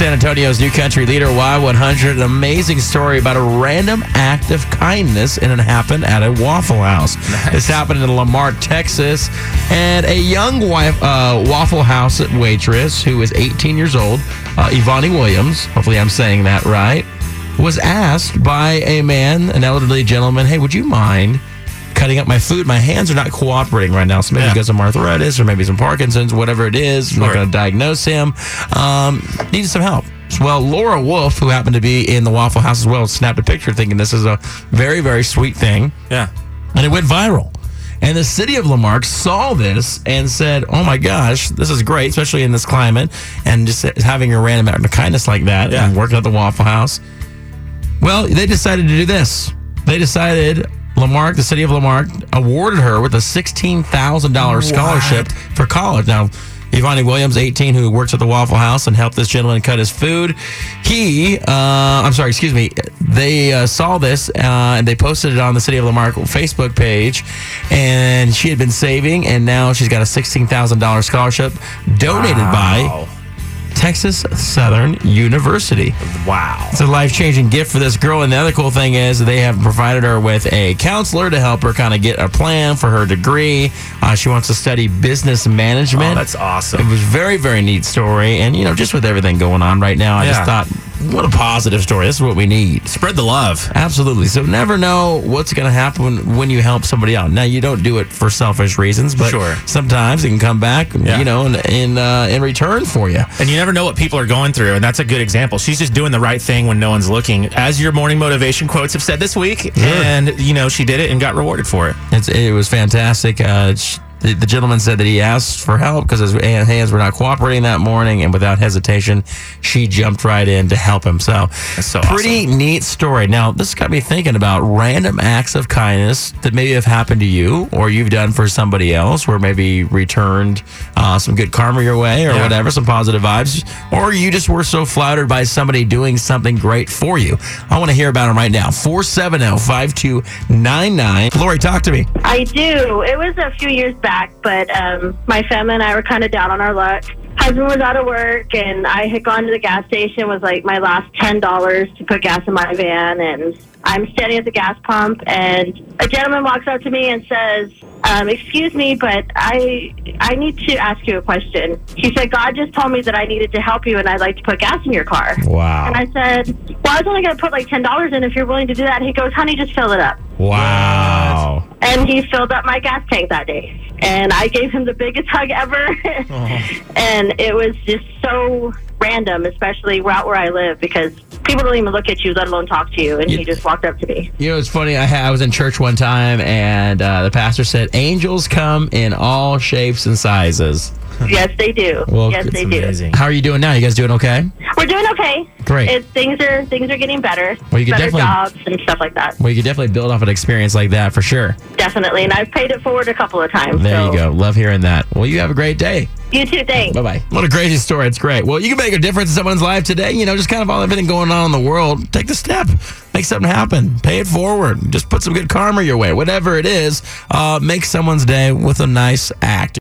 San Antonio's new country leader, Y100. An amazing story about a random act of kindness, and it happened at a Waffle House. This happened in Lamar, Texas. And a young wife, uh, Waffle House waitress who is 18 years old, uh, Evoni Williams, hopefully I'm saying that right, was asked by a man, an elderly gentleman, hey, would you mind cutting up my food? My hands are not cooperating right now. So maybe Yeah. because of arthritis or maybe some Parkinson's, whatever it is. I'm not going to diagnose him. Um, needed some help. Well, Laura Wolf, who happened to be in the Waffle House as well, snapped a picture thinking this is a very, very sweet thing Yeah. and it went viral. And the city of La Marque saw this and said, "Oh my gosh, this is great, especially in this climate, and just having a random act of kindness like that, Yeah. and working at the Waffle House." Well, they decided to do this. They decided La Marque, the city of La Marque, awarded her with a sixteen thousand dollars scholarship for college. Now. Evoni Williams, 18, who works at the Waffle House and helped this gentleman cut his food. He, uh, I'm sorry, excuse me. They uh, saw this uh, and they posted it on the City of La Marque Facebook page. And she had been saving, and now she's got a $16,000 scholarship donated by Wow. Texas Southern University. Wow. It's a life changing gift for this girl. And the other cool thing is they have provided her with a counselor to help her kind of get a plan for her degree. Uh, she wants to study business management. Oh, that's awesome. It was very, very neat story. And, you know, just with everything going on right now, I just thought, what a positive story. This is what we need. Spread the love. Absolutely. So never know what's going to happen when you help somebody out. Now you don't do it for selfish reasons, but Sure. sometimes it can come back, Yeah. you know, in in, uh, in return for you. And you never know what people are going through. And that's a good example. She's just doing the right thing when no one's looking, as your morning motivation quotes have said this week. And, you know, she did it and got rewarded for it. It's, it was fantastic. Uh, sh- the, the gentleman said that he asked for help because his hands were not cooperating that morning, and without hesitation, she jumped right in to help him. So, so pretty neat story. Now, this got me thinking about random acts of kindness that maybe have happened to you or you've done for somebody else, where maybe returned uh, some good karma your way or Yeah. whatever, some positive vibes, or you just were so flattered by somebody doing something great for you. I want to hear about them right now. 470 5299. Lori, talk to me. I do. It was a few years back, but um, my family and I were kind of down on our luck. Husband was out of work, and I had gone to the gas station. Was like my last ten dollars to put gas in my van, and I'm standing at the gas pump, and a gentleman walks up to me and says, um, "Excuse me, but I I need to ask you a question." He said, "God just told me that I needed to help you, and I'd like to put gas in your car." Wow. And I said, "Well, I was only going to put like ten dollars in if you're willing to do that." He goes, "Honey, just fill it up." Wow. He filled up my gas tank that day. And I gave him the biggest hug ever. and it was just so random, especially out where I live, because people don't even look at you, let alone talk to you. And he just walked up to me. You know, it's funny. I, ha- I was in church one time, and uh, the pastor said, "Angels come in all shapes and sizes." yes, they do. Well, yes, they do. How are you doing now? You guys doing okay? We're doing okay. Great. It, things are things are getting better. Well, you could better jobs and stuff like that. Well, you could definitely build off an experience like that for sure. Definitely. And I've paid it forward a couple of times. There so. you go. Love hearing that. Well, you have a great day. You too. Thanks. Bye bye. What a crazy story. It's great. Well, you can make a difference in someone's life today. You know, just kind of all everything going on in the world. Take the step, make something happen, pay it forward. Just put some good karma your way. Whatever it is, uh, make someone's day with a nice act.